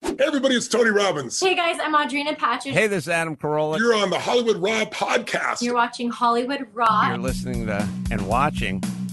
Hey everybody, it's Tony Robbins. Hey guys, I'm Audrina Patridge. Hey, this is Adam Carolla. You're on the Hollywood Raw podcast. You're watching Hollywood Raw. You're listening to and watching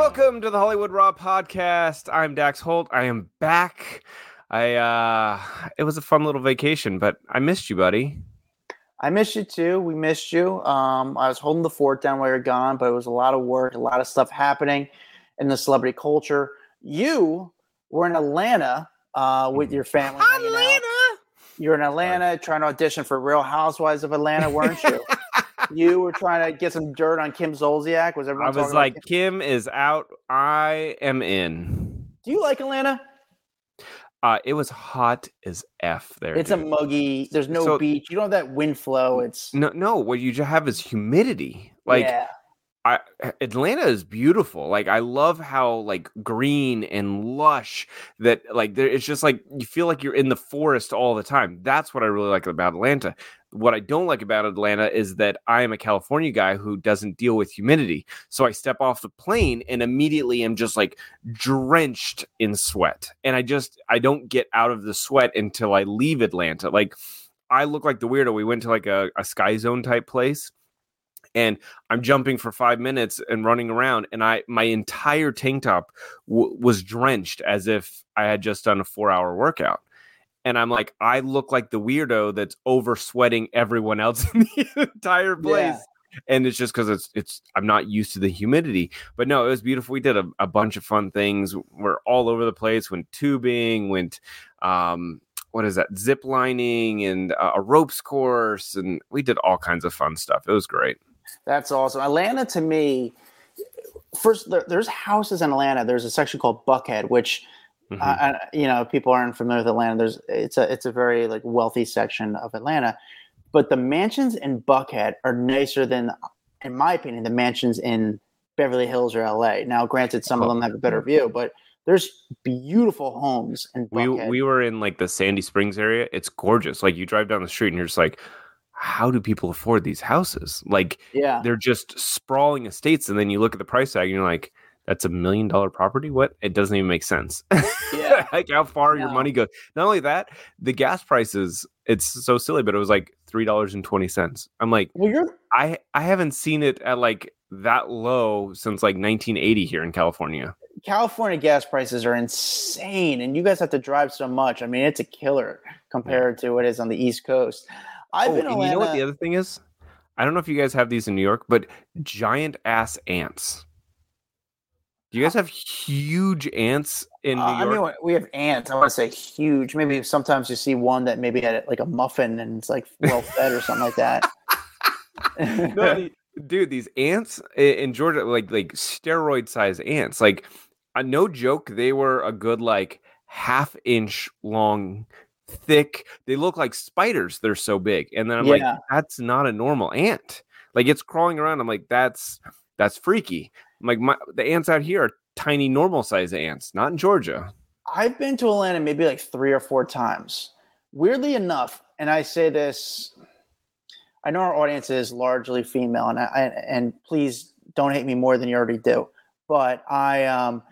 Welcome to the Hollywood Raw podcast. I'm Dax Holt. I am back. I uh it was a fun little vacation, but I missed you, buddy. I missed you too. We missed you. Um, I was holding the fort down while you're gone, but it was a lot of work, a lot of stuff happening in the celebrity culture. You were in Atlanta uh, with your family. Atlanta. You're in Atlanta trying to audition for Real Housewives of Atlanta, weren't you? you were trying to get some dirt on Kim Zolciak. Was everyone? I was like, Kim? Kim is out. I am in. Do you like Atlanta? Uh, it was hot as f there. It's a muggy. There's no So- beach. You don't have that wind flow. It's no, no. What you just have is humidity. Like yeah. I, Atlanta is beautiful. Like I love how like green and lush that like there it's just like you feel like you're in the forest all the time. That's what I really like about Atlanta. What I don't like about Atlanta is that I am a California guy who doesn't deal with humidity. So I step off the plane and immediately am just like drenched in sweat. And I just I don't get out of the sweat until I leave Atlanta. Like I look like the weirdo. We went to like a, a sky zone type place and I'm jumping for five minutes and running around, and I my entire tank top w- was drenched as if I had just done a four hour workout. And I'm like, I look like the weirdo that's over sweating everyone else in the entire place. And it's just because it's it's I'm not used to the humidity. But no, it was beautiful. We did a, a bunch of fun things. We're all over the place. Went tubing, went um what is that zip lining and uh, a ropes course and we did all kinds of fun stuff it was great That's awesome. Atlanta to me, first there, there's houses in Atlanta. There's a section called Buckhead, which Mhm. uh, you know people aren't familiar with Atlanta. There's it's a it's a very like wealthy section of Atlanta, but the mansions in Buckhead are nicer than, in my opinion, the mansions in Beverly Hills or LA. Now, granted, some of them have a better view, but there's beautiful homes and we we were in like the Sandy Springs area. It's gorgeous. Like you drive down the street and you're just like, how do people afford these houses? Like yeah, they're just sprawling estates, and then you look at the price tag and you're like, that's a million dollar property. What? It doesn't even make sense. Yeah. like how far your money goes. Not only that, the gas prices. It's so silly, but it was like three dollars and twenty cents. I'm like, well, you're I I haven't seen it at like that low since like 1980 here in California. California gas prices are insane, and you guys have to drive so much. I mean, it's a killer compared to what it is on the East Coast. I've oh, been and Atlanta. you know what the other thing is? I don't know if you guys have these in New York, but giant ass ants. Do you guys have huge ants in New Uh, I mean, we have ants. I want to say huge. Maybe sometimes you see one that maybe had like a muffin and it's like well fed or something like that. no, the- dude, these ants in Georgia, like like steroid size ants. Like, uh, no joke, they were a good like half inch long, thick. They look like spiders. They're so big. And then I'm like, that's not a normal ant. Like it's crawling around. I'm like, that's that's freaky. I'm like, my, the ants out here are tiny, normal size ants, not in Georgia. I've been to Atlanta maybe like three or four times. Weirdly enough, and I say this, I know our audience is largely female, and I, and please don't hate me more than you already do. But I um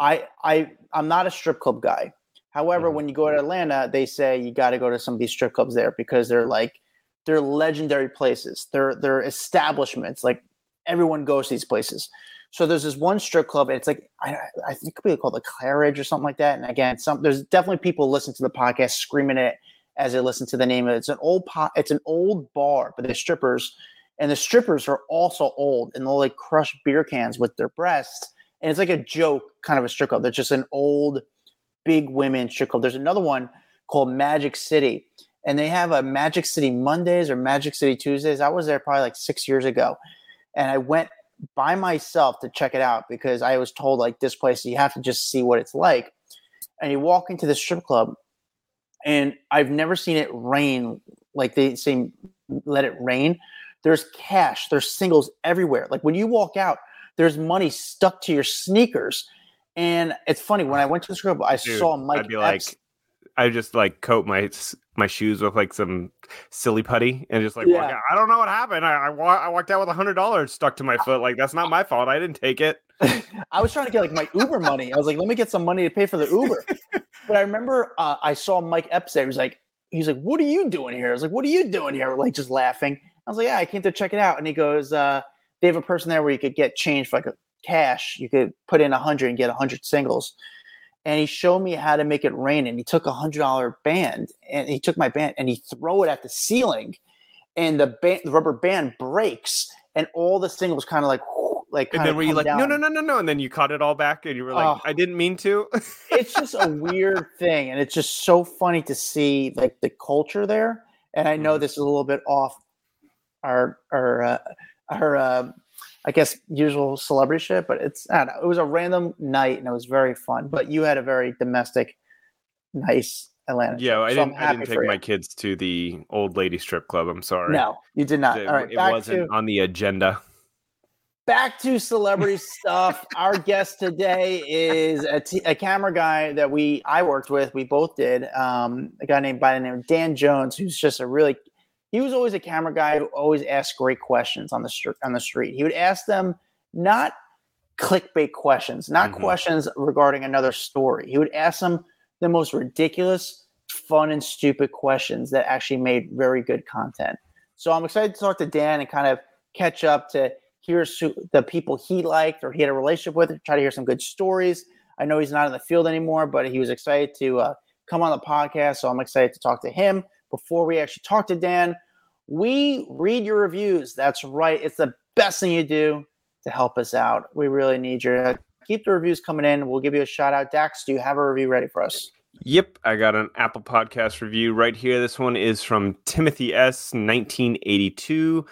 I I I'm not a strip club guy. However, Mhm. when you go to Atlanta, they say you got to go to some of these strip clubs there because they're like they're legendary places. They're they're establishments. Like everyone goes to these places. So there's this one strip club, and it's like I, I think it could be called the Claridge or something like that. And again, some there's definitely people listening to the podcast screaming it as they listen to the name of it. It's an old pot. It's an old bar, but they're strippers, and the strippers are also old, and they'll like crush beer cans with their breasts, and it's like a joke, kind of a strip club. They're just an old, big women strip club. There's another one called Magic City, and they have a Magic City Mondays or Magic City Tuesdays. I was there probably like six years ago, and I went by myself to check it out because I was told like this place you have to just see what it's like. And you walk into the strip club, and I've never seen it rain like they say let it rain. There's cash, there's singles everywhere. Like when you walk out, there's money stuck to your sneakers. And it's funny when I went to the strip club, I Dude, saw Mike. I'd be Epps- like, I just like coat my my shoes with like some silly putty and just like walk Yeah. out. I don't know what happened. I I, wa- I walked out with a hundred dollars stuck to my foot. Like that's not my fault. I didn't take it. I was trying to get like my Uber money. I was like, let me get some money to pay for the Uber. but I remember uh, I saw Mike Epps there. He was like, he's like, what are you doing here? I was like, what are you doing here? Like just laughing. I was like, yeah, I came to check it out. And he goes, uh, they have a person there where you could get change for like a cash. You could put in a hundred and get a hundred singles. And he showed me how to make it rain. And he took a hundred dollar band and he took my band and he throw it at the ceiling, and the band, the rubber band breaks, and all the singles kind of like, like, And then were you like, no, down. no, no, no, no, and then you caught it all back, and you were like, Oh. I didn't mean to. it's just a weird thing and it's just so funny to see like the culture there and i know Mhm. this is a little bit off our our uh, our uh, i guess usual celebrity shit but it's I don't know, it was a random night and it was very fun but you had a very domestic nice atlanta yeah, I so didn't. I didn't take my kids to the old lady strip club. I'm sorry. no you did not it, all right it wasn't to on the agenda. back to celebrity stuff. Our guest today is a, t- a camera guy that we I worked with. We both did. Um, a guy named by the name of Dan Jones, who's just a really he was always a camera guy who always asked great questions on the street. On the street, he would ask them not clickbait questions, not Mhm. questions regarding another story. He would ask them the most ridiculous, fun, and stupid questions that actually made very good content. So I'm excited to talk to Dan and kind of catch up to hear the people he liked or he had a relationship with, try to hear some good stories. I know he's not in the field anymore, but he was excited to uh, come on the podcast. So I'm excited to talk to him. Before we actually talk to Dan, we read your reviews. That's right. It's the best thing you do to help us out. We really need your keep the reviews coming in. We'll give you a shout out. Dax, do you have a review ready for us? Yep, I got an Apple Podcast review right here. This one is from Timothy S. 1982.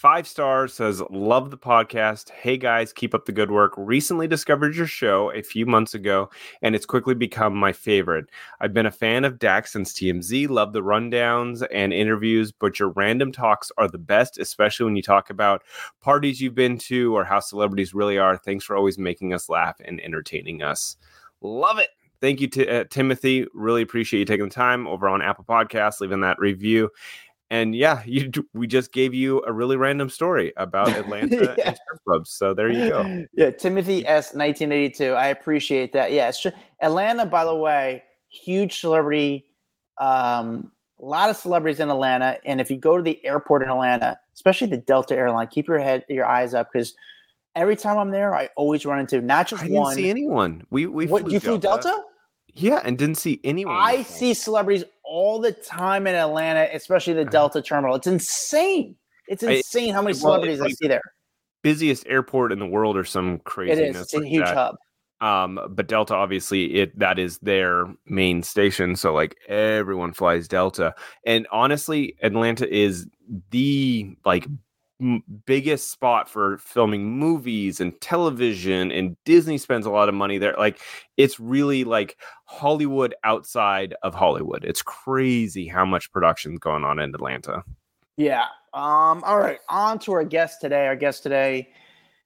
Five stars says, Love the podcast. Hey guys, keep up the good work. Recently discovered your show a few months ago, and it's quickly become my favorite. I've been a fan of Dax since TMZ, love the rundowns and interviews, but your random talks are the best, especially when you talk about parties you've been to or how celebrities really are. Thanks for always making us laugh and entertaining us. Love it thank you to uh, Timothy. Really appreciate you taking the time over on Apple Podcasts, leaving that review. And yeah, you we just gave you a really random story about Atlanta Yeah. and strip clubs. So there you go. Yeah, Timothy S. 1982. I appreciate that. Yeah, it's just, Atlanta, by the way, huge celebrity. Um, a lot of celebrities in Atlanta, and if you go to the airport in Atlanta, especially the Delta airline, keep your head, your eyes up because every time I'm there, I always run into not just one. I didn't one. see anyone. We we what you flew Delta? Yeah, and didn't see anyone. I see celebrities all the time in Atlanta, especially the Delta terminal. It's insane. It's Uh-huh. I- insane how many well, celebrities I see there. busiest airport in the world or some It craziness. is. It's a like huge that. hub. Um, but Delta obviously it that is their main station, so like everyone flies Delta. And honestly, Atlanta is the like m- biggest spot for filming movies and television and Disney spends a lot of money there. Like it's really like Hollywood outside of Hollywood. It's crazy how much production's going on in Atlanta. Yeah. Um, all right. On to our guest today. Our guest today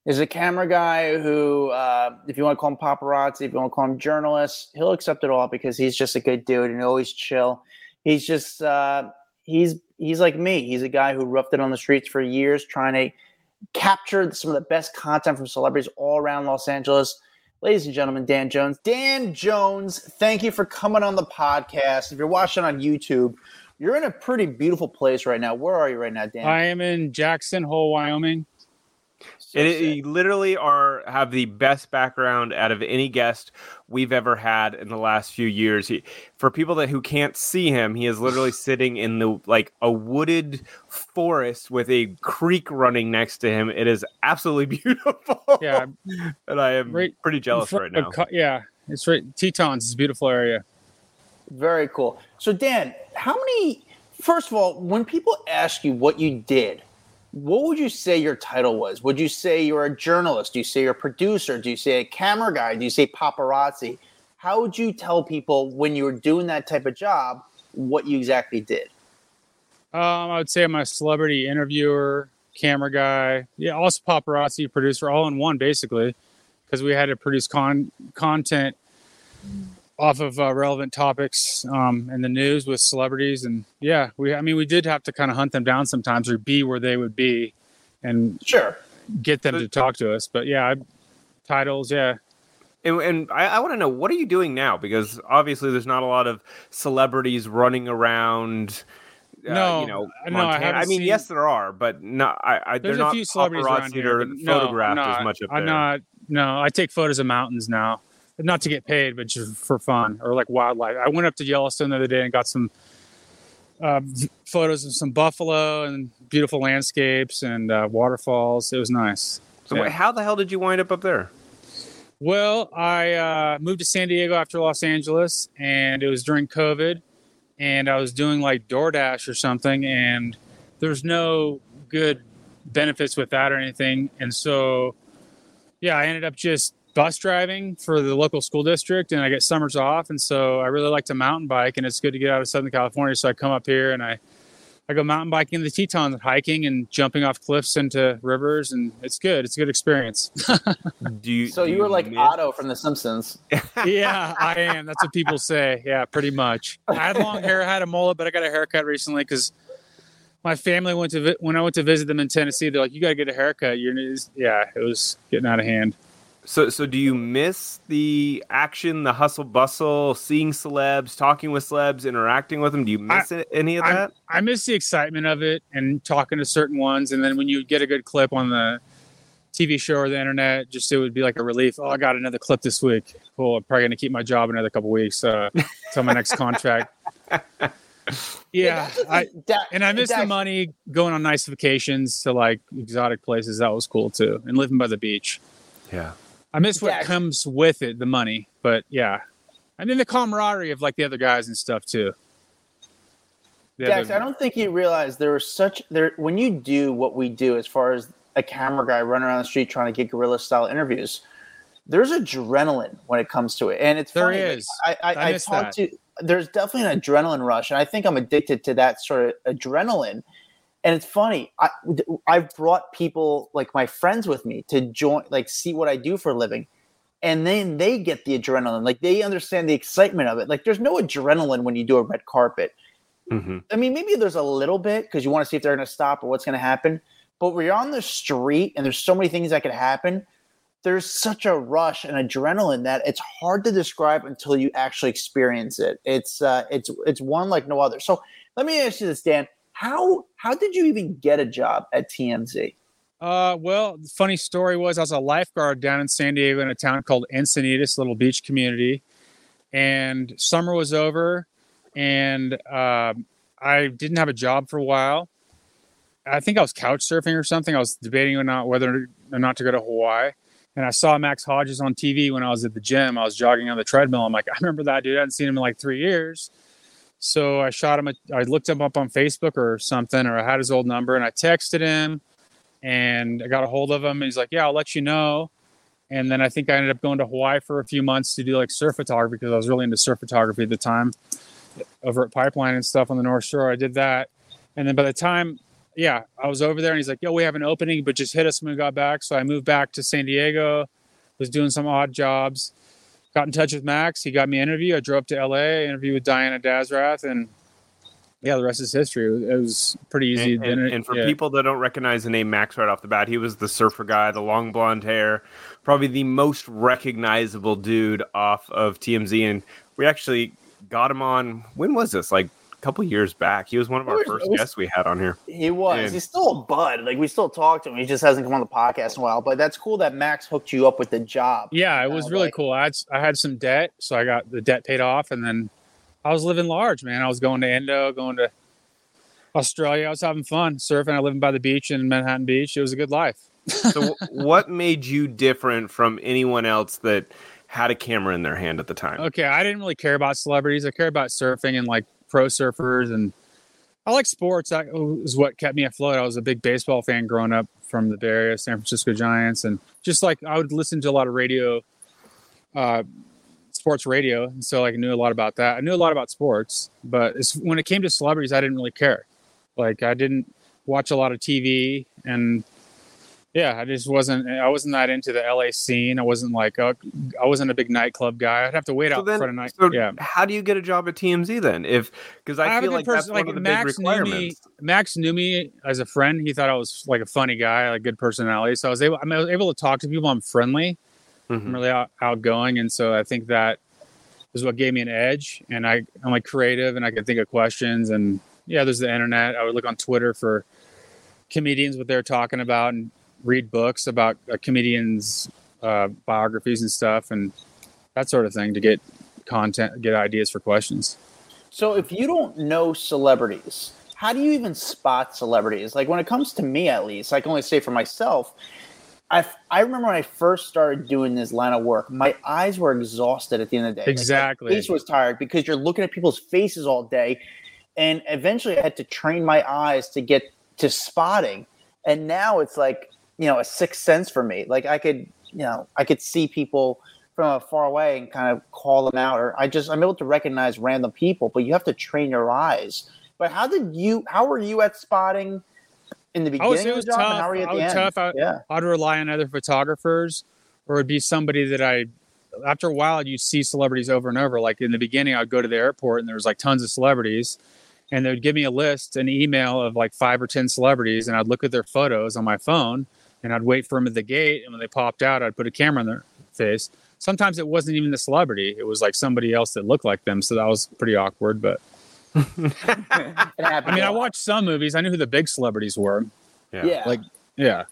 is a camera guy who, uh, if you want to call him paparazzi, if you want to call him journalist, he'll accept it all because he's just a good dude and always chill. He's just uh, he's he's like me. He's a guy who roughed it on the streets for years, trying to capture some of the best content from celebrities all around Los Angeles. Ladies and gentlemen, Dan Jones. Dan Jones, thank you for coming on the podcast. If you're watching on YouTube, you're in a pretty beautiful place right now. Where are you right now, Dan? I am in Jackson Hole, Wyoming. So And it, you literally are have the best background out of any guest we've ever had in the last few years. He, for people that who can't see him, he is literally sitting in the like a wooded forest with a creek running next to him. It is absolutely beautiful. Yeah, and I am Right pretty jealous Fr- right now. yeah, it's right. Tetons is a beautiful area. Very cool. So, Dan, how many? First of all, when people ask you what you did, what would you say your title was? Would you say you're a journalist? Do you say you're a producer? Do you say a camera guy? Do you say paparazzi? How would you tell people when you were doing that type of job what you exactly did? Um, I would say I'm a celebrity interviewer, camera guy, yeah, also paparazzi producer, all in one basically, because we had to produce con- content off of uh, relevant topics um, in the news with celebrities, and yeah, we I mean we did have to kind of hunt them down sometimes or be where they would be, and Sure. get them to talk to us. But yeah, I, titles, yeah. And, and I, I want to know what are you doing now? Because obviously, there's not a lot of celebrities running around. Uh, No, you know, no, I Montana. I, mean, seen- yes, there are, but no, I, I they're There's not a few celebrities around here, or but no, photographed I'm as much up I'm there. not. No, I take photos of mountains now, not to get paid, but just for fun or like wildlife. I went up to Yellowstone the other day and got some uh, photos of some buffalo and beautiful landscapes and uh, waterfalls. It was nice. So, Yeah. wait, how the hell did you wind up up there? Well, I uh, moved to San Diego after Los Angeles, and it was during COVID, and I was doing like DoorDash or something, and there's no good benefits with that or anything, and so yeah, I ended up just bus driving for the local school district, and I get summers off, and so I really like to mountain bike, and it's good to get out of Southern California, so I come up here and I. I go mountain biking in the Tetons, hiking and jumping off cliffs into rivers, and it's good. It's a good experience. Do you? So do you were like miss- Otto from The Simpsons. yeah, I am. That's what people say. Yeah, pretty much. I had long hair, I had a mullet, but I got a haircut recently because my family went to vi- when I went to visit them in Tennessee. They're like, "You got to get a haircut." You're yeah, it was getting out of hand. So, so do you miss the action, the hustle bustle, seeing celebs, talking with celebs, interacting with them? Do you miss it, any of I, that? I miss the excitement of it and talking to certain ones, and then when you get a good clip on the TV show or the internet, just it would be like a relief. Oh, I got another clip this week. Cool. I'm probably gonna keep my job another couple weeks uh, till my next contract. Yeah, that's I, thing, and I miss the money going on nice vacations to like exotic places. That was cool too, and living by the beach. Yeah. I miss what Dax. comes with it, the money. But yeah, I mean the camaraderie of like the other guys and stuff too. The Dax, other- I don't think you realize there was such there when you do what we do as far as a camera guy running around the street trying to get guerrilla style interviews. There's adrenaline when it comes to it, and it's There funny, is. I, I, I I talked to. There's definitely an adrenaline rush, and I think I'm addicted to that sort of adrenaline. And it's funny. I I've brought people like my friends with me to join, like see what I do for a living, and then they get the adrenaline. Like they understand the excitement of it. Like there's no adrenaline when you do a red carpet. hmm I mean, maybe there's a little bit because you want to see if they're going to stop or what's going to happen. But when you're on the street and there's so many things that could happen, there's such a rush and adrenaline that it's hard to describe until you actually experience it. It's uh, it's it's one like no other. So let me ask you this, Dan. How how did you even get a job at TMZ? Uh, well, the funny story was I was a lifeguard down in San Diego in a town called Encinitas, little beach community, and summer was over, and um, I didn't have a job for a while. I think I was couch surfing or something. I was debating or not whether or not to go to Hawaii, and I saw Max Hodges on TV when I was at the gym. I was jogging on the treadmill. I'm like, I remember that dude. I hadn't seen him in like three years. So I shot him. A, I looked him up on Facebook or something, or I had his old number, and I texted him and I got a hold of him. And he's like, "Yeah, I'll let you know." And then I think I ended up going to Hawaii for a few months to do like surf photography because I was really into surf photography at the time, over at Pipeline and stuff on the North Shore. I did that, and then by the time, yeah, I was over there, and he's like, "Yo, we have an opening, but just hit us when we got back." So I moved back to San Diego, was doing some odd jobs, got in touch with Max. He got me an interview. I drove up to LA, interviewed with Diana Dazrath, and yeah, the rest is history. It was, pretty easy. And, and- and for Yeah. people that don't recognize the name Max right off the bat, he was the surfer guy, the long blonde hair, probably the most recognizable dude off of TMZ. And we actually got him on. When was this? Like couple years back. He was one of our was- first was- guests we had on here. He was. And- He's still a bud. Like we still talk to him. He just hasn't come on the podcast in a while. But that's cool that Max hooked you up with the job. Yeah, it was really like- cool. I had I had some debt, so I got the debt paid off, and then I was living large, man. I was going to Indo, going to Australia. I was having fun surfing. I living by the beach in Manhattan Beach. It was a good life. So, what made you different from anyone else that had a camera in their hand at the time? Okay, I didn't really care about celebrities. I cared about surfing and like pro surfers, and I like sports. That was what kept me afloat. I was a big baseball fan growing up from the Bay Area, San Francisco Giants, and just like I would listen to a lot of radio, uh, sports radio, and so like I knew a lot about that. I knew a lot about sports, but when it came to celebrities, I didn't really care. Like I didn't watch a lot of TV, and yeah, I just wasn't. I wasn't that into the LA scene. I wasn't like uh, I wasn't a big nightclub guy. I'd have to wait So out then, for a night. so yeah. how do you get a job at TMZ then? If because I, have feel a like good that's person. one Like of the Max big knew me. requirements. Max knew me as a friend. He thought I was like a funny guy, like good personality. So I was able. I, mean, I was able to talk to people. I'm friendly. Mhm. I'm really out, outgoing, and so I think that is what gave me an edge. And I, I'm like creative, and I can think of questions. And yeah, there's the internet. I would look on Twitter for comedians what they're talking about, and read books about uh, comedians' uh, biographies and stuff, and that sort of thing to get content, get ideas for questions. So if you don't know celebrities, how do you even spot celebrities? Like when it comes to me, at least, I can only say for myself. I I remember when I first started doing this line of work, my eyes were exhausted at the end of the day. Like, my Exactly. face was tired because you're looking at people's faces all day, and eventually I had to train my eyes to get to spotting. And now it's like you know a sixth sense for me. Like I could you know I could see people from far away and kind of call them out or i just i'm able to recognize random people but you have to train your eyes but how did you how were you at spotting in the I beginning was, it was job tough. how were you at I the was end tough. I, yeah I'd rely on other photographers, or it'd be somebody that I. After a while, you see celebrities over and over. Like in the beginning, I'd go to the airport and there was like tons of celebrities, and they'd give me a list, an email of like five or ten celebrities, and I'd look at their photos on my phone, and I'd wait for them at the gate, and when they popped out, I'd put a camera in their face. Sometimes it wasn't even the celebrity; it was like somebody else that looked like them, so that was pretty awkward. But I mean, I watched some movies. I knew who the big celebrities were. yeah like- Yeah.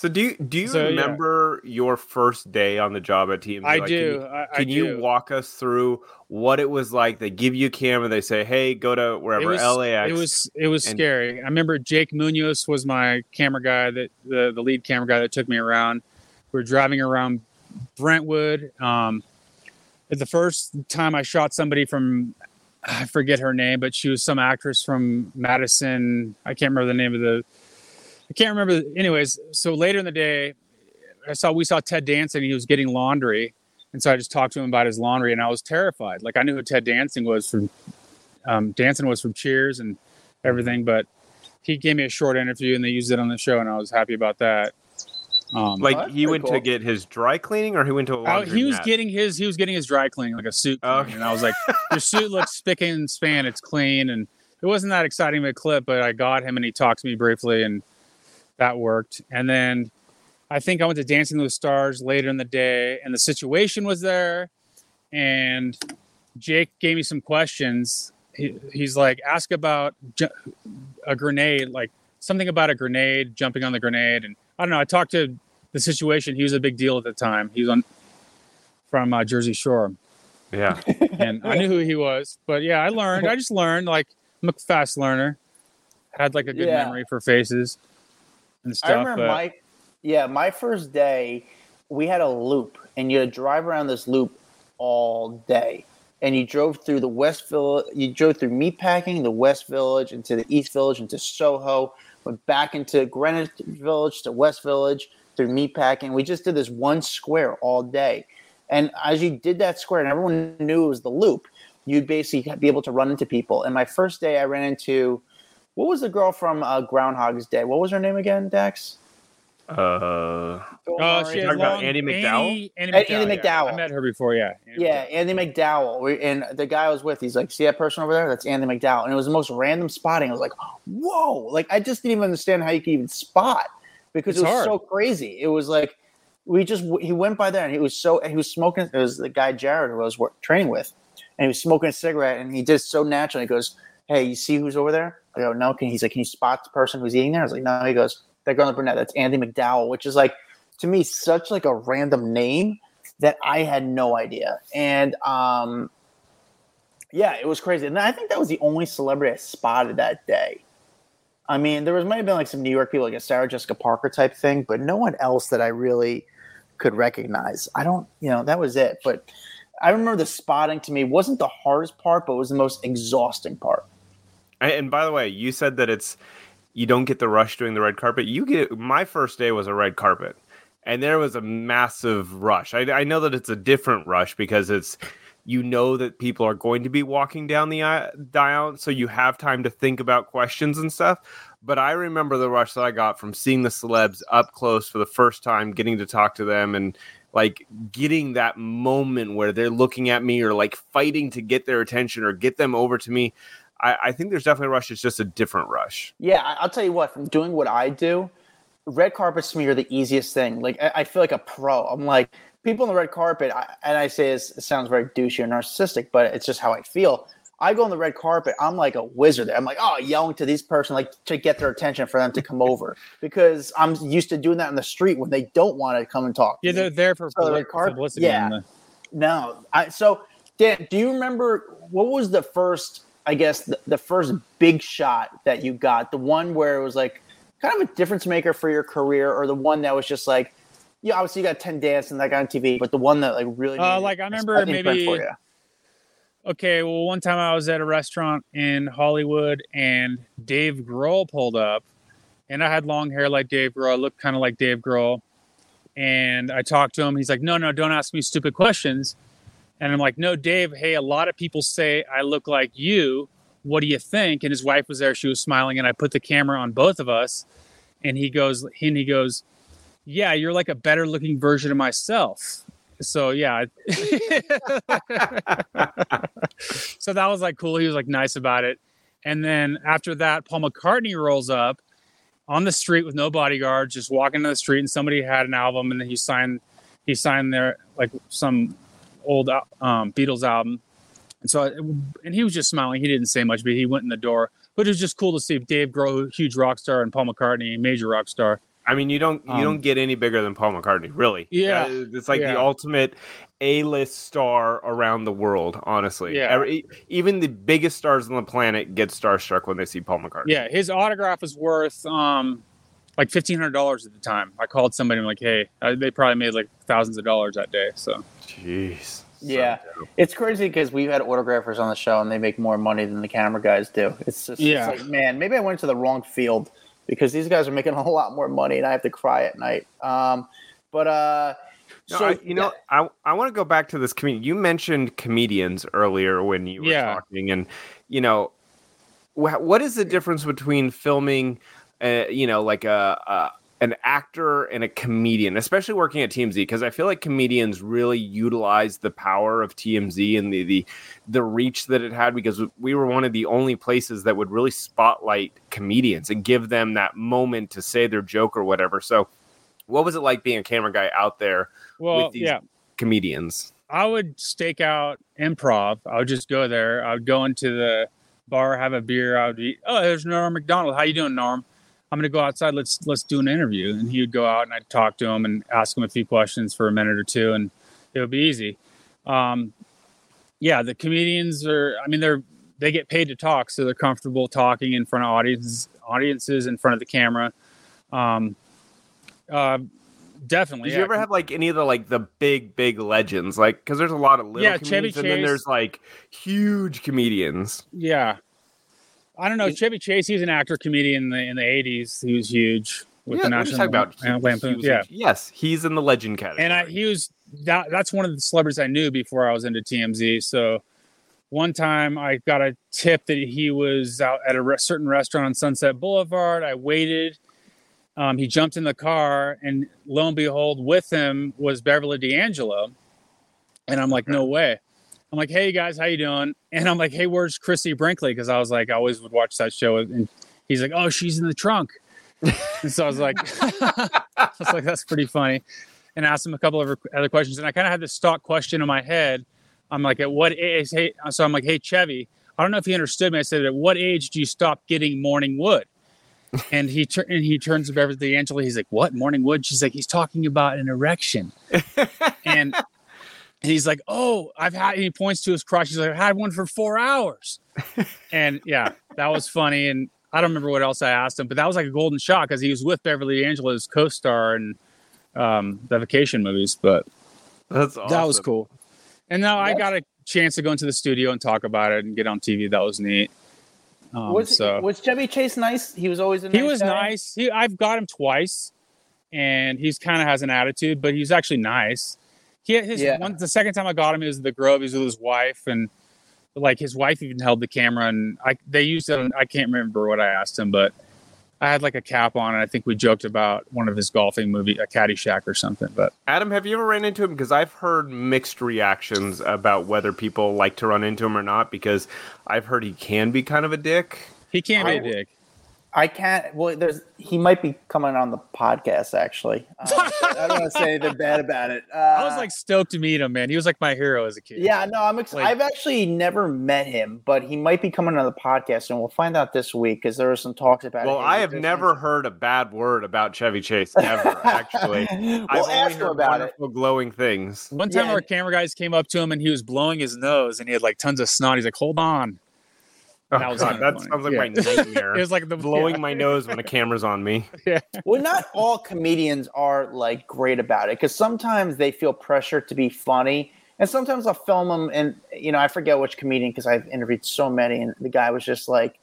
So do you do you So, yeah. remember your first day on the job at TMZ? I Like, can do. you- I, I Can you walk us through what it was like? They give you a camera. They say, "Hey, go to wherever it was, LAX." It was it was and- scary. I remember Jake Munoz was my camera guy that the the lead camera guy that took me around. We were driving around Brentwood. Um, the first time I shot somebody from I forget her name, but she was some actress from Madison. I can't remember the name of the. I can't remember. Anyways, so later in the day, I saw we saw Ted Danson. He was getting laundry, and so I just talked to him about his laundry, and I was terrified. Like I knew who Ted Dancing was from um, Danson was from Cheers and everything, but he gave me a short interview and they used it on the show, and I was happy about that. Um, like Oh, he pretty went to get his dry cleaning, or he went to a oh, laundry. he was getting his he was getting his dry cleaning like a suit, Oh, clean, and I was like, "Your suit looks spick and span. It's clean." And it wasn't that exciting of a clip, but I got him and he talked to me briefly, and that worked. And then I think I went to Dancing with the Stars later in the day, and the situation was there, and Jake gave me some questions. He, he's like, ask about ju- a grenade, like something about a grenade, jumping on the grenade, and I don't know. I talked to the situation. He was a big deal at the time. He was on from uh, Jersey Shore, Yeah. and I knew who he was. But yeah, I learned. I just learned. Like I'm a fast learner. Had like a good Yeah. memory for faces and stuff. I remember but my yeah, my first day we had a loop and you had to drive around this loop all day. And you drove through the West Village, you drove through Meatpacking, the West Village, into the East Village, into Soho, went back into Greenwich Village to West Village through Meatpacking. We just did this one square all day. And as you did that square and everyone knew it was the loop, you'd basically be able to run into people. And my first day I ran into what was the girl from uh, Groundhog's Day? What was her name again, Dax? Uh, Oh, Murray? she had talking about Andie MacDowell? Andy, Andy Andie MacDowell. yeah. I met her before. Yeah. Andy Yeah, McDowell. Andie MacDowell. And the guy I was with, he's like, see that person over there? That's Andie MacDowell. And it was the most random spotting. I was like, whoa. Like, I just didn't even understand how you could even spot because It's it was hard. so crazy. It was like, we just, he went by there and he was so, he was smoking. It was the guy Jared who I was work, training with. And he was smoking a cigarette and he did so naturally. He goes, "Hey, you see who's over there?" I go, "No." Can he's like, "Can you spot the person who's eating there?" I was like, "No." He goes, "That girl in the brunette. That's Andie MacDowell," which is like to me such like a random name that I had no idea. And um, yeah, it was crazy. And I think that was the only celebrity I spotted that day. I mean, there was might have been like some New York people, like a Sarah Jessica Parker type thing, but no one else that I really could recognize. I don't, you know, that was it. But I remember the spotting to me wasn't the hardest part, but it was the most exhausting part. And- by the way, you said that it's you don't get the rush doing the red carpet. You get my first day was a red carpet, and there was a massive rush. I, I know that it's a different rush because it's you know that people are going to be walking down the aisle, so you have time to think about questions and stuff. But I remember the rush that I got from seeing the celebs up close for the first time, getting to talk to them, and like getting that moment where they're looking at me or like fighting to get their attention or get them over to me. I, I think there's definitely a rush. It's just a different rush. Yeah, I- I'll tell you what, from doing what I do, red carpets to me are the easiest thing. Like, I, I feel like a pro. I'm like, people on the red carpet, I, and I say this, it sounds very douchey or narcissistic, but it's just how I feel. I go on the red carpet, I'm like a wizard. I'm like, oh, yelling to these person, like to get their attention for them to come over because I'm used to doing that in the street when they don't want to come and talk. Yeah, they're there for So the red carpet- publicity. yeah. the- No, I, so Dan, do you remember what was the first? I guess the, the first big shot that you got, the one where it was like kind of a difference maker for your career, or the one that was just like, yeah, obviously you got Ted Danson and that got on TV, but the one that like really, Uh, like, I remember maybe-. Okay, well, one time I was at a restaurant in Hollywood and Dave Grohl pulled up, and I had long hair like Dave Grohl. I looked kind of like Dave Grohl, and I talked to him. He's like, "No, no, don't ask me stupid questions." And I'm like, "No, Dave. Hey, a lot of people say I look like you. What do you think?" And his wife was there. She was smiling, and I put the camera on both of us, and he goes, and he goes, "Yeah, you're like a better looking version of myself." So yeah. so that was like cool. He was like nice about it. And then after that, Paul McCartney rolls up on the street with no bodyguards, just walking down the street, and somebody had an album, and then he signed he signed their like some old um, Beatles album. And so, and he was just smiling. He didn't say much, but he went in the door. But it was just cool to see Dave Grohl, huge rock star, and Paul McCartney, major rock star. I mean, you don't you Um, don't get any bigger than Paul McCartney, really. Yeah. It's like Yeah. the ultimate A-list star around the world. Honestly, Yeah. Every- even the biggest stars on the planet get starstruck when they see Paul McCartney. Yeah, his autograph was worth um like fifteen hundred dollars at the time. I called somebody. And I'm like, hey, uh, they probably made like thousands of dollars that day. So Jeez. Yeah, it's crazy because we've had autographers on the show and they make more money than the camera guys do. It's just, Yeah. it's like, man, maybe I went to the wrong field because these guys are making a whole lot more money and I have to cry at night. Um, but uh, No, so I, you know, I I want to go back to this comedian. You mentioned comedians earlier when you were Yeah. talking, and you know, wha- what is the difference between filming, uh, you know, like a, a an actor and a comedian, especially working at TMZ? Because I feel like comedians really utilize the power of TMZ and the the the reach that it had. Because we were one of the only places that would really spotlight comedians and give them that moment to say their joke or whatever. So. What was it like being a camera guy out there well, with these yeah, comedians. I would stake out improv. I would just go there. I would go into the bar, have a beer. I would be, oh, there's Norm Macdonald. How you doing, Norm? I'm gonna go outside. Let's let's do an interview. And he would go out and I'd talk to him and ask him a few questions for a minute or two, and it would be easy. Um, yeah, the comedians are. I mean, they're they get paid to talk, so they're comfortable talking in front of audiences, audiences in front of the camera. Um, uh, definitely. Did yeah. you ever have like any of the like the big big legends? Like because there's a lot of little Yeah, Chevy comedians and then there's like huge comedians. Yeah. I don't know. Chevy Chase, he's an actor comedian in the in the eighties. He was huge with yeah, the National about he Yeah, Yes, he's in the legend category. and I, he was that. That's one of the celebrities I knew before I was into TMZ. So one time I got a tip that he was out at a re- certain restaurant on Sunset Boulevard. I waited. Um, he jumped in the car, and lo and behold, with him was Beverly D'Angelo. And I'm like, no way. I'm like, hey guys, how you doing? And I'm like, hey, where's Christie Brinkley? Because I was like, I always would watch that show. And he's like, oh, she's in the trunk. and so I was like, I was like, that's pretty funny. And asked him a couple of other questions. And I kind of had this stock question in my head. I'm like, at what age? Hey, so I'm like, hey, Chevy, I don't know if he understood me. I said, "At what age do you stop getting morning wood?" and he tur- and he turns to Beverly D'Angelo. He's like, "What morning wood?" She's like, "He's talking about an erection." and and he's like, "Oh, I've had." And he points to his crotch. He's like, "I had one for four hours." and yeah, that was funny. And I don't remember what else I asked him, but that was like a golden shot because he was with Beverly D'Angelo's co-star in um, the vacation movies. But That's awesome. that was cool. And now I got a chance to go into the studio and talk about it and get on TV. That was neat. Um, was so was Chevy Chase nice? He was always a nice he was guy? nice. He, I've got him twice, and he's kind of has an attitude, but he's actually nice. He his Yeah. one the second time I got him, he was at the Grove. He was with his wife, and like his wife even held the camera, and I they used it. on- I can't remember what I asked him, but I had like a cap on, and I think we joked about one of his golfing movie, a Caddyshack or something. But Adam, have you ever ran into him? Because I've heard mixed reactions about whether people like to run into him or not. Because I've heard he can be kind of a dick. he can't be a I- dick. I can't. Well, there's he might be coming on the podcast actually. Uh, I don't want to say anything bad about it. Uh, I was like stoked to meet him, man. He was like my hero as a kid. yeah, no, I'm. Ex- Like- I've actually never met him, but he might be coming on the podcast, and we'll find out this week because there were some talks about. Well, it. I have never heard a bad word about Chevy Chase ever. Actually, we'll I've only him heard about it. wonderful, glowing things. One time Yeah. our camera guys came up to him and he was blowing his nose and he had like tons of snot. He's like, "Hold on." Oh, That was God, that funny. sounds like Yeah. my nightmare. It was like the blowing yeah. my nose when a camera's on me. Well, not all comedians are like great about it because sometimes they feel pressure to be funny, and sometimes I'll film them. And you know, I forget which comedian because I've interviewed so many, and the guy was just like,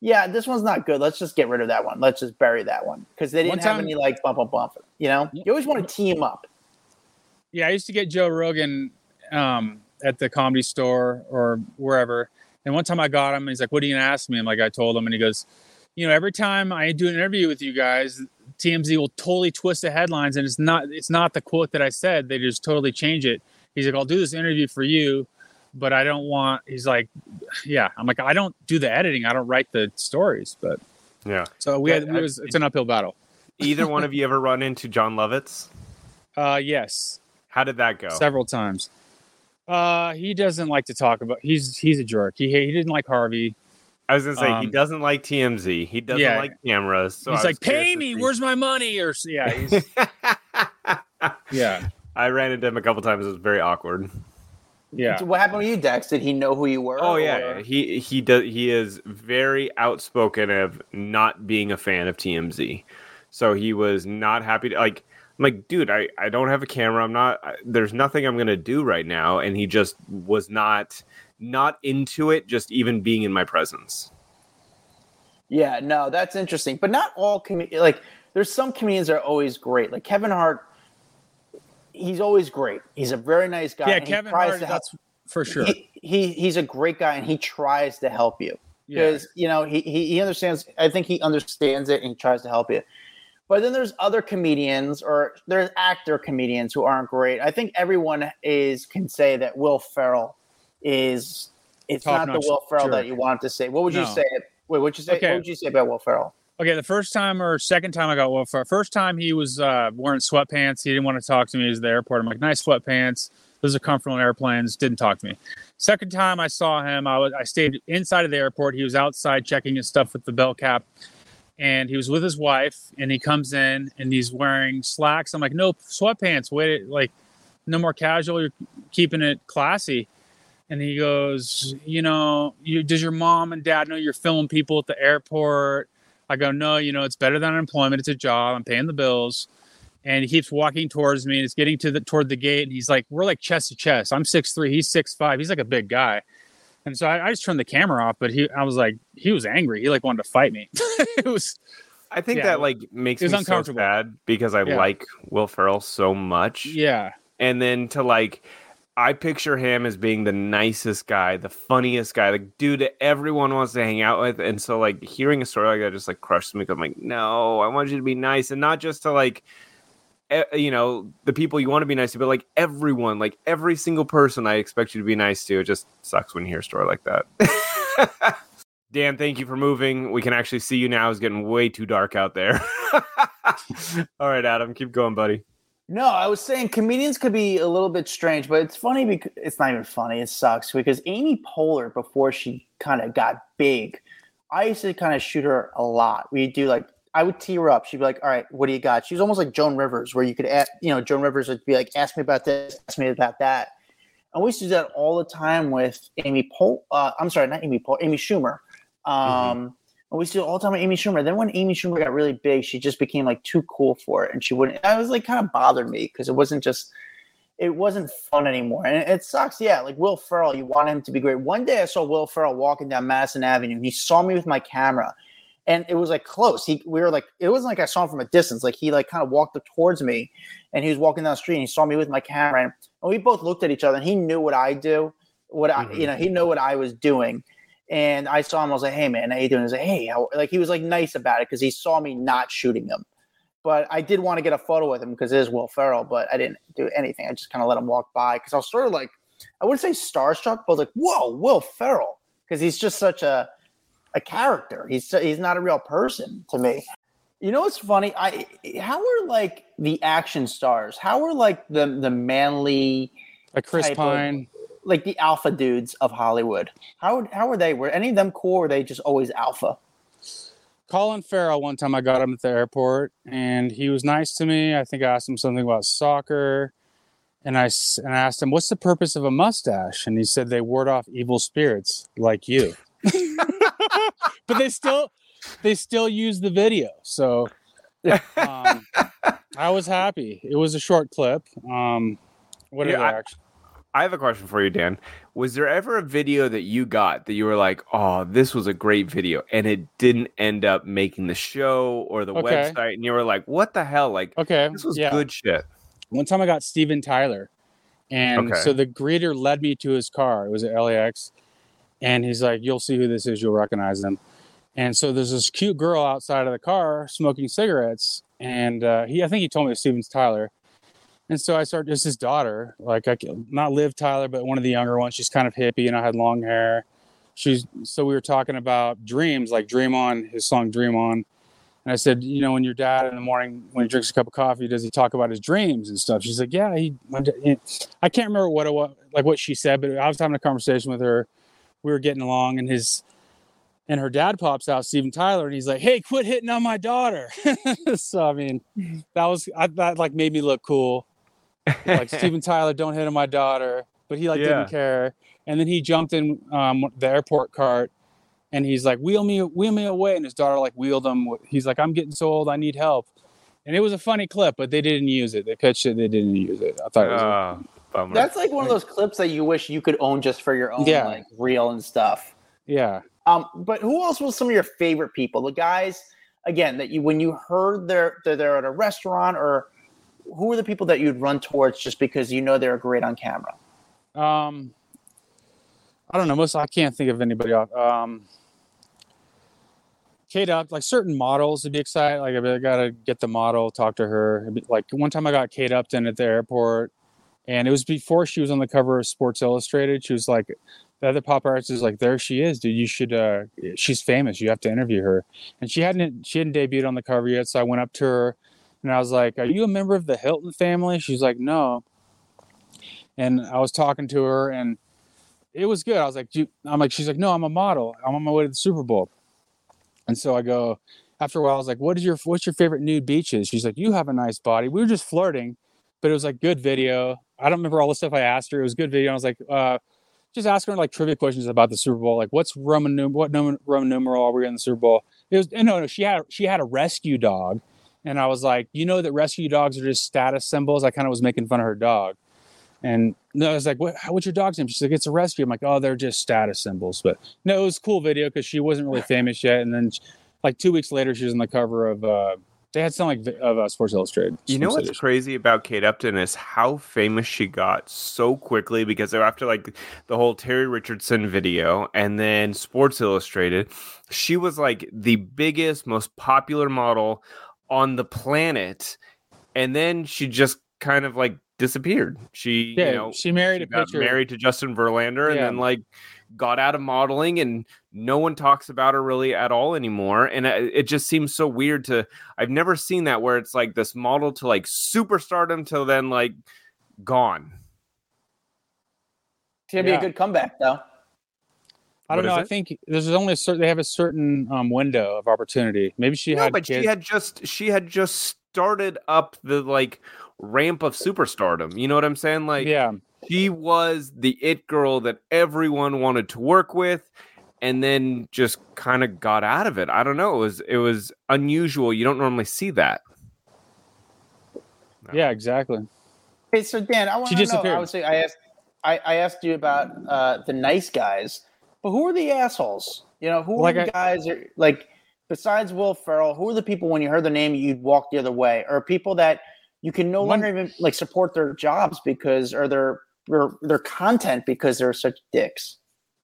"Yeah, this one's not good. Let's just get rid of that one. Let's just bury that one because they didn't have time- any like bump bump bump." You know, you always want to team up. Yeah, I used to get Joe Rogan um, at the comedy store or wherever. And one time I got him and he's like, What are you gonna ask me? I'm like, I told him, and he goes, You know, every time I do an interview with you guys, TMZ will totally twist the headlines and it's not it's not the quote that I said. They just totally change it. He's like, I'll do this interview for you, but I don't want he's like, Yeah. I'm like, I don't do the editing, I don't write the stories. But Yeah. so we Yeah, had it I- was it's an uphill battle. Either one of you ever run into Jon Lovitz? Uh yes. How did that go? several times. Uh, he doesn't like to talk about. He's he's a jerk. He he didn't like Harvey. I was gonna say he Um, doesn't like TMZ. He doesn't yeah. like cameras. So he's like, "Pay me. Where's my money?" Or yeah, he's, yeah, I ran into him a couple times. It was very awkward. yeah. So what happened with you, Dex? Did he know who you were? Oh yeah, or- yeah. he he does. He is very outspoken of not being a fan of TMZ. So he was not happy to like. I'm like, dude, I I don't have a camera. I'm not. I, there's nothing I'm gonna do right now. And he just was not not into it. Just even being in my presence. Yeah, no, that's interesting. But not all com- like there's some comedians that are always great. Like Kevin Hart, he's always great. He's a very nice guy. Yeah, Kevin Hart. help- That's for sure. He, he he's a great guy and he tries to help you Yeah. because you know he, he he understands. I think he understands it and he tries to help you. But then there's other comedians or there's actor comedians who aren't great. I think everyone is can say that Will Ferrell is. It's not the Will Ferrell that you want to say. What would you say? Wait, what'd you say? Okay. What would you say about Will Ferrell? Okay, the first time or second time I got Will Ferrell. First time he was uh, wearing sweatpants. He didn't want to talk to me. He was at the airport. I'm like, nice sweatpants. Those are comfortable in airplanes. Didn't talk to me. Second time I saw him, I was I stayed inside of the airport. He was outside checking his stuff with the bell cap, and he was with his wife. And he comes in and he's wearing slacks. I'm like, no sweatpants. Wait, like, no more casual. You're keeping it classy. And he goes, you know, you, does your mom and dad know you're filming people at the airport? I go, no, you know, it's better than unemployment. It's a job. I'm paying the bills. And he keeps walking towards me and it's getting to the toward the gate. And he's like, we're like chest to chest. I'm six three. He's six five. He's like a big guy. And so I, I just turned the camera off, but he, I was like, he was angry. He like wanted to fight me. it was, I think Yeah, that like makes me so sad because I Yeah. like Will Ferrell so much. yeah, and then to like I picture him as being the nicest guy, the funniest guy, like dude that everyone wants to hang out with. And so like hearing a story like that just like crushes me. 'cause I'm like, no, I want you to be nice, and not just to like, you know, the people you want to be nice to, but like everyone, like every single person, I expect you to be nice to. It just sucks when you hear a story like that. Dan, thank you for moving. We can actually see you now. It's getting way too dark out there. All right, Adam, keep going, buddy. No, I was saying comedians could be a little bit strange, but it's funny because it's not even funny. It sucks because Amy Poehler, before she kind of got big, I used to kind of shoot her a lot. We do like I would tee her up. She'd be like, "All right, what do you got?" She was almost like Joan Rivers, where you could ask, you know, Joan Rivers would be like, "Ask me about this, ask me about that," and we used to do that all the time with Amy Pol. Uh, I'm sorry, not Amy Pol. Amy Schumer. Um, and we used to do it all the time with Amy Schumer. Then when Amy Schumer got really big, she just became like too cool for it, and she wouldn't. I was like, kind of bothered me because it wasn't just. It wasn't fun anymore, and it, it sucks. Yeah, like Will Ferrell, you want him to be great. One day, I saw Will Ferrell walking down Madison Avenue, and he saw me with my camera, and it was like close. He, we were like, it wasn't like I saw him from a distance. Like he like kind of walked up towards me, and he was walking down the street, and he saw me with my camera, and, and we both looked at each other, and he knew what I do, what I, you mm-hmm. know, he knew what I was doing, and I saw him. I was like, "Hey, man, how you doing?" He was like, "Hey," how, like he was like nice about it because he saw me not shooting him. But I did want to get a photo with him because it is Will Ferrell, but I didn't do anything. I just kind of let him walk by because I was sort of like, I wouldn't say starstruck, but I was like, "Whoa, Will Ferrell," because he's just such a a character. He's he's not a real person to me. You know what's funny? I how are like the action stars? How are like the the manly Like Chris type of- Pine. like the alpha dudes of Hollywood? How how were they? Were any of them cool? Or were they just always alpha? Colin Farrell, one time I got him at the airport and he was nice to me. I think I asked him something about soccer. And I, s- and I asked him, What's the purpose of a mustache? And he said, They ward off evil spirits like you. But they still they still use the video. So um, I was happy. It was a short clip. Um, what Yeah, I- action? I have a question for you, Dan. Was there ever a video that you got that you were like, "Oh, this was a great video," and it didn't end up making the show or the Okay. website, and you were like, "What the hell? Like, Okay. this was yeah. good shit." One time I got Steven Tyler. And Okay. so the greeter led me to his car. It was at LAX. And he's like, You'll see who this is. You'll recognize him. And so there's this cute girl outside of the car smoking cigarettes. And uh, he, I think he told me it was Steven Tyler. And so I started, it's his daughter, like, I, not Liv Tyler, but one of the younger ones. She's kind of hippie and I had long hair. She's, so we were talking about dreams, like Dream On, his song Dream On. And I said, you know, when your dad in the morning, when he drinks a cup of coffee, does he talk about his dreams and stuff? She's like, yeah, he- I can't remember what it was, like what she said, but I was having a conversation with her. We were getting along, and his, and her dad pops out, Steven Tyler, and he's like, hey, quit hitting on my daughter. so I mean, that was I, that like made me look cool. Like Steven Tyler, don't hit on my daughter, but he like Yeah. didn't care. And then he jumped in um, the airport cart and he's like, "Wheel me, wheel me away." And his daughter like wheeled him. He's like, "I'm getting so old, I need help." And it was a funny clip, but they didn't use it. They pitched it, they didn't use it. I thought it was. Ah, bummer. That's like one of those clips that you wish you could own just for your own Yeah. like reel and stuff. yeah. Um, but who else was some of your favorite people? The guys again that you when you heard they're they're, they're at a restaurant or who were the people that you'd run towards just because you know they're great on camera? Um, I don't know. Most I can't think of anybody off. Um, Kate up like certain models would be excited. Like I gotta get the model, talk to her. Like one time I got Kate Upton at the airport, and it was before she was on the cover of Sports Illustrated. She was like, the other paparazzi is like, "There she is, dude. You should. uh She's famous. You have to interview her." And she hadn't she hadn't debuted on the cover yet, so I went up to her and I was like, "Are you a member of the Hilton family?" She's like, "No." And I was talking to her, and it was good. I was like, you-" I'm like, she's like, no, I'm a model. I'm on my way to the Super Bowl. And so I go, after a while, I was like, what is your, what's your favorite nude beaches? She's like, you have a nice body. We were just flirting, but it was like good video. I don't remember all the stuff I asked her. It was good video. I was like, uh, just asking her like trivia questions about the Super Bowl. Like what's Roman, num- what Roman, Roman numeral are we in the Super Bowl? It was, no, no, she had, she had a rescue dog. And I was like, you know that rescue dogs are just status symbols. I kind of was making fun of her dog. And no, I was like, what, what's your dog's name? She's like, it's a rescue. I'm like, oh, they're just status symbols. But no, it was a cool video because she wasn't really famous yet. And then like two weeks later, she was on the cover of, uh, they had something like of uh, Sports Illustrated. You know what's Edition. crazy about Kate Upton is how famous she got so quickly because after like the whole Terry Richardson video and then Sports Illustrated, she was like the biggest, most popular model on the planet, and then she just kind of like disappeared. She, Yeah, you know, she married she a got pitcher. married to Justin Verlander, and then like got out of modeling and no one talks about her really at all anymore and it, it just seems so weird to i've never seen that where it's like this model to like superstardom till then like gone It's gonna be a good comeback though. I don't know. is I it? think there's only a certain they have a certain um, window of opportunity. Maybe she no, had but kids. she had just she had just started up the like ramp of superstardom you know what i'm saying like yeah, she was the it girl that everyone wanted to work with and then just kind of got out of it i don't know it was it was unusual you don't normally see that yeah, exactly. Hey, so Dan, I want to know. disappeared. Obviously, I asked, I, I asked you about uh, the nice guys, but who are the assholes? You know, who Like are the I- guys? That, like besides Will Ferrell, who are the people when you heard the name you'd walk the other way, or people that you can no One- longer even like support their jobs because or their their their content because they're such dicks.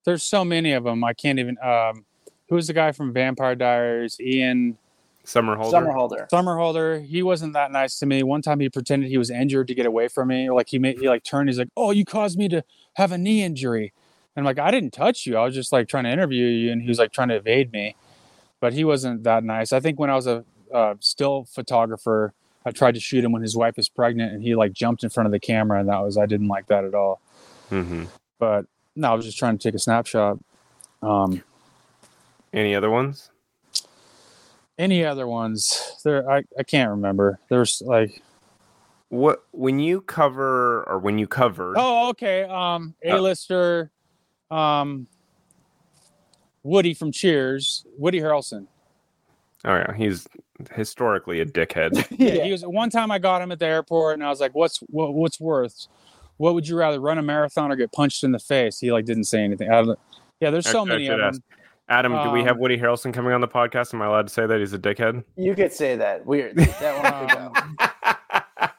There's so many of them. I can't even. Um, who's the guy from Vampire Diaries? Ian summer holder Somerhalder. Somerhalder. He wasn't that nice to me. One time he pretended he was injured to get away from me. Like he made he like turned. He's like, "Oh, you caused me to have a knee injury." And I'm like, "I didn't touch you. I was just like trying to interview you." And he was like trying to evade me. But he wasn't that nice. I think when I was a uh, still photographer, I tried to shoot him when his wife was pregnant, and he like jumped in front of the camera, and that was I didn't like that at all. hmm But no, I was just trying to take a snapshot. Um, any other ones any other ones? There, I, I can't remember. There's like, what when you cover or when you covered oh, okay. Um, Uh, A-lister, um, Woody from Cheers, Woody Harrelson. oh yeah he's historically a dickhead Yeah, he was. One time I got him at the airport, and I was like, "What's what, what's worth? What would you rather run a marathon or get punched in the face?" He like didn't say anything. I don't- yeah, there's so I many should of ask. them. adam do we Um, have woody harrelson coming on the podcast am i allowed to say that he's a dickhead You could say that. Weird. That one could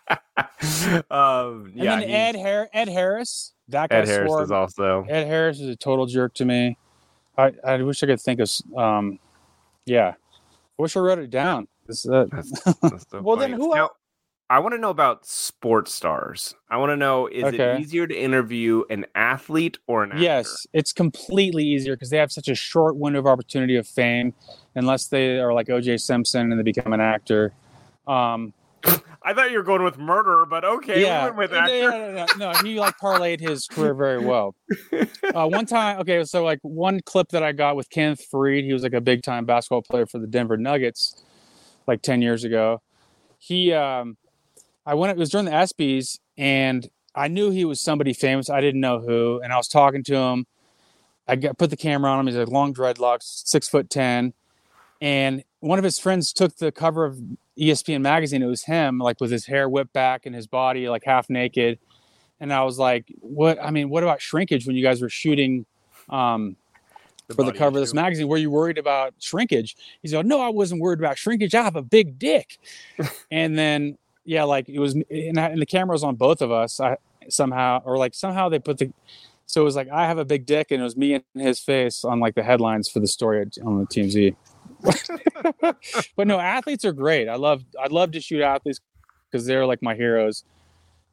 go. um And yeah then Ed Har- Ed Harris. That guy ed harris swore. is also Ed Harris is a total jerk to me. I, I wish I could think of. Um, yeah, I wish I wrote it down. This, That's, that's so Well, then who Now, el- I want to know about sports stars. I want to know is Okay. it easier to interview an athlete or an actor? yes, it's completely easier because they have such a short window of opportunity of fame, unless they are like O.J. Simpson and they become an actor. Um, I thought you were going with murderer, but okay, yeah, we went with no, actor. no, no, no, no, he like parlayed his career very well. Uh, one time, okay, so like one clip that I got with Kenneth Faried, he was like a big time basketball player for the Denver Nuggets, like ten years ago. He, um, I went. It was during the ESPYS, and I knew he was somebody famous. I didn't know who, and I was talking to him. I got put the camera on him. He's like long dreadlocks, six foot ten, and one of his friends took the cover of ESPN magazine. It was him, like with his hair whipped back and his body like half naked. And I was like, "What? I mean, what about shrinkage when you guys were shooting um, for the cover of this magazine? Were you worried about shrinkage?" He's like, "No, I wasn't worried about shrinkage. I have a big dick." and then, yeah, like it was, and, I, and the camera was on both of us. I somehow, or like somehow they put the, so it was like I have a big dick, and it was me and his face on like the headlines for the story on the TMZ. but no, athletes are great. I love, I love to shoot athletes because they're like my heroes,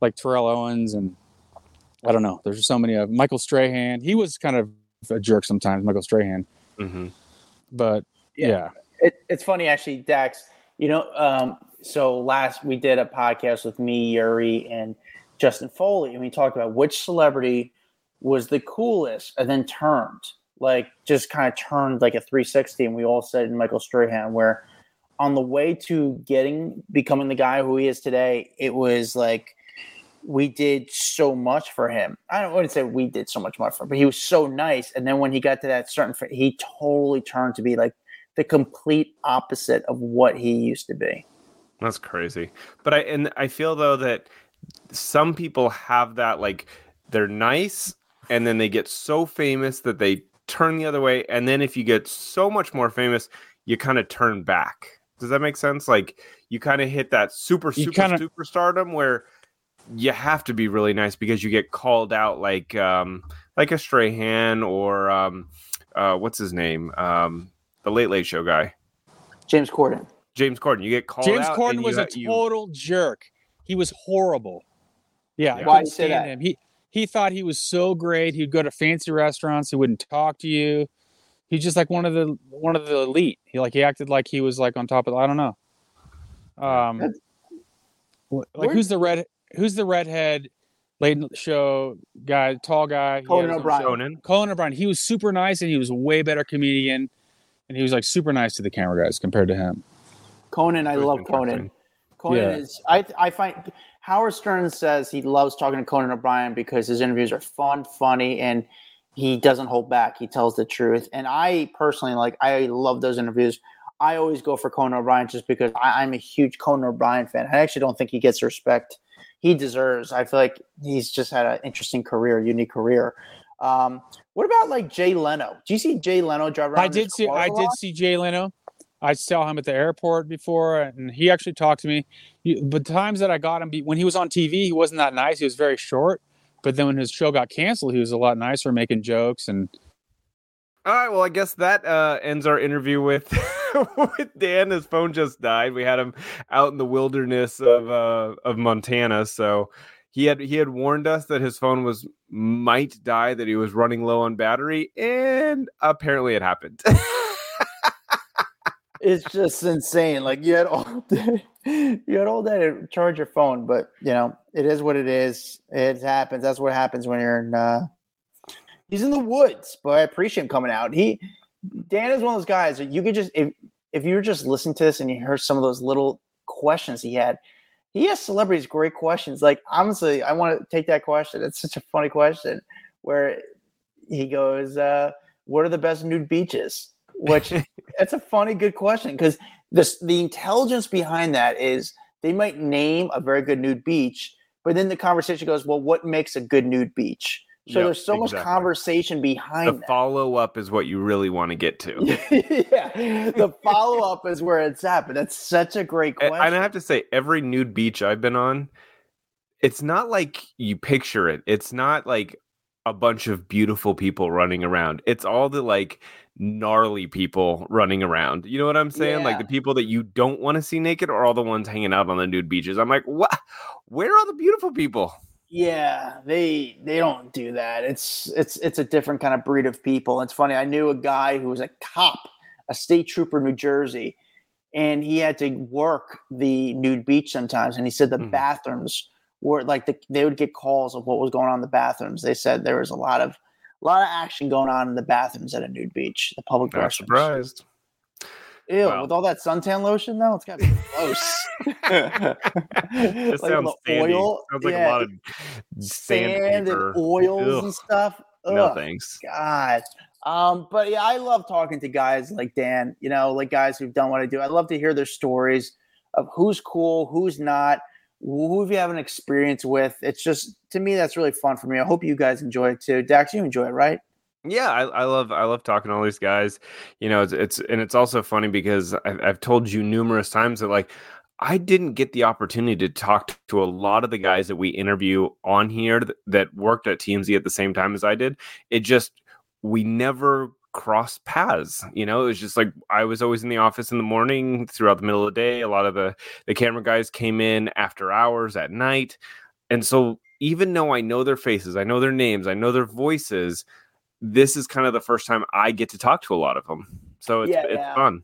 like Terrell Owens and I don't know. There's so many of Michael Strahan. He was kind of a jerk sometimes, Michael Strahan. Mhm. But yeah, Yeah. It, it's funny actually, Dax. You know, um, so last we did a podcast with me, Yuri, and Justin Foley, and we talked about which celebrity was the coolest, and then turned like just kind of turned like a 360, and we all said in Michael Strahan. Where on the way to getting becoming the guy who he is today, it was like we did so much for him. I don't want to say we did so much more for him, but he was so nice. And then when he got to that certain, he totally turned to be like the complete opposite of what he used to be. That's crazy. But I and I feel though that some people have that like they're nice and then they get so famous that they turn the other way and then if you get so much more famous you kind of turn back. Does that make sense? Like you kind of hit that super You super kinda- superstardom where you have to be really nice because you get called out like um like a Strahan or um uh what's his name? Um the late late show guy. James Corden. James Corden. You get called James out Corden was you, a you- total jerk. He was horrible. Yeah, Yeah. I Why'd you say that? him. He he thought he was so great. He'd go to fancy restaurants. He wouldn't talk to you. He's just like one of the one of the elite. He like he acted like he was like on top of. I don't know. Um, That's- like Where- who's the red? Who's the redhead late show guy? Tall guy. He Conan O'Brien. Shonen. Conan O'Brien. He was super nice and he was a way better comedian. And he was like super nice to the camera guys compared to him. Conan, I love. Conan. Conan Yeah. is I I find Howard Stern says he loves talking to Conan O'Brien because his interviews are fun, funny, and he doesn't hold back. He tells the truth. And I personally like I love those interviews. I always go for Conan O'Brien just because I, I'm a huge Conan O'Brien fan. I actually don't think he gets the respect he deserves. I feel like he's just had an interesting career, unique career. Um, what about like Jay Leno? Do you see Jay Leno drive around? I did see I did see Jay Leno. I saw him at the airport before, and he actually talked to me. But times that I got him, when he was on TV, he wasn't that nice. He was very short. But then when his show got canceled, he was a lot nicer, making jokes and All right, well, I guess that uh, ends our interview with with Dan. His phone just died. We had him out in the wilderness of uh, of Montana, so he had he had warned us that his phone was might die, that he was running low on battery, and apparently it happened. it's just insane. Like you had all day, you had all day to charge your phone, but you know it is what it is. It happens. That's what happens when you're in. Uh, he's in the woods, but I appreciate him coming out. He Dan is one of those guys that you could just if if you were just listening to this and you heard some of those little questions he had. He has celebrities great questions. Like honestly, I want to take that question. It's such a funny question where he goes, uh, "What are the best nude beaches?" Which that's a funny, good question because this the intelligence behind that is they might name a very good nude beach, but then the conversation goes, well, what makes a good nude beach? So Yep, there's so much conversation behind the follow up is what you really want to get to. yeah, the follow up is where it's at. But that's such a great question. and I have to say, every nude beach I've been on, it's not like you picture it. It's not like a bunch of beautiful people running around. It's all the like gnarly people running around. You know what I'm saying? Like the people that you don't want to see naked are all the ones hanging out on the nude beaches. I'm like, what? Where are all the beautiful people? Yeah, they they don't do that. It's it's it's a different kind of breed of people. It's funny. I knew a guy who was a cop, a state trooper in New Jersey, and he had to work the nude beach sometimes. And he said the Mhm. bathrooms were like the, they would get calls of what was going on in the bathrooms. They said there was a lot of a lot of action going on in the bathrooms at a nude beach, the public Not restrooms. surprised. Ew, Wow. with all that suntan lotion though, it's got to be gross. This Like sounds sandy. oil- sounds like yeah, a lot of Sand and oils Ugh. and stuff. No thanks. God. Um, but yeah, I love talking to guys like Dan, you know, like guys who've done what I do. I love to hear their stories of who's cool, who's not, who have you have an experience with. It's just to me that's really fun for me. I hope you guys enjoy it too. Dax, you enjoy it, right? Yeah, I, I love I love talking to all these guys. You know, it's, it's and it's also funny because I've, I've told you numerous times that like I didn't get the opportunity to talk to a lot of the guys that we interview on here that, that worked at TMZ at the same time as I did. It just we never crossed paths. You know, it was just like I was always in the office in the morning throughout the middle of the day. A lot of the the camera guys came in after hours at night, and so even though I know their faces, I know their names, I know their voices this is kind of the first time I get to talk to a lot of them. So it's, Yeah, it's yeah. fun.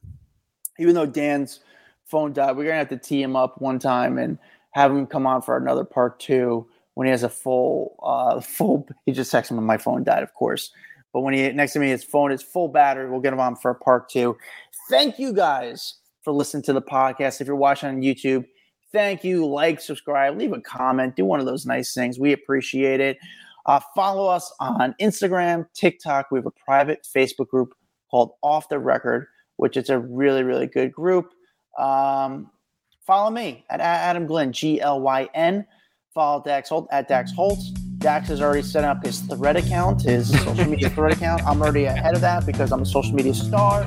Even though Dan's phone died, we're gonna have to tee him up one time and have him come on for another part two when he has a full uh full he just texted me my phone died, of course. But when he next to me his phone is full battery, we'll get him on for a part two. Thank you guys for listening to the podcast. If you're watching on YouTube, thank you. Like, subscribe, leave a comment, do one of those nice things. We appreciate it. Uh, follow us on Instagram, TikTok. We have a private Facebook group called Off the Record, which is a really, really good group. Um, follow me at Adam Glyn, G L Y N. Follow Dax Holt at Dax Holtz. Dax has already set up his thread account, his social media thread account. I'm already ahead of that because I'm a social media star.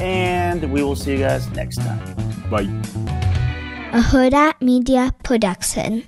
And we will see you guys next time. Bye. a Hurrdat Media Production.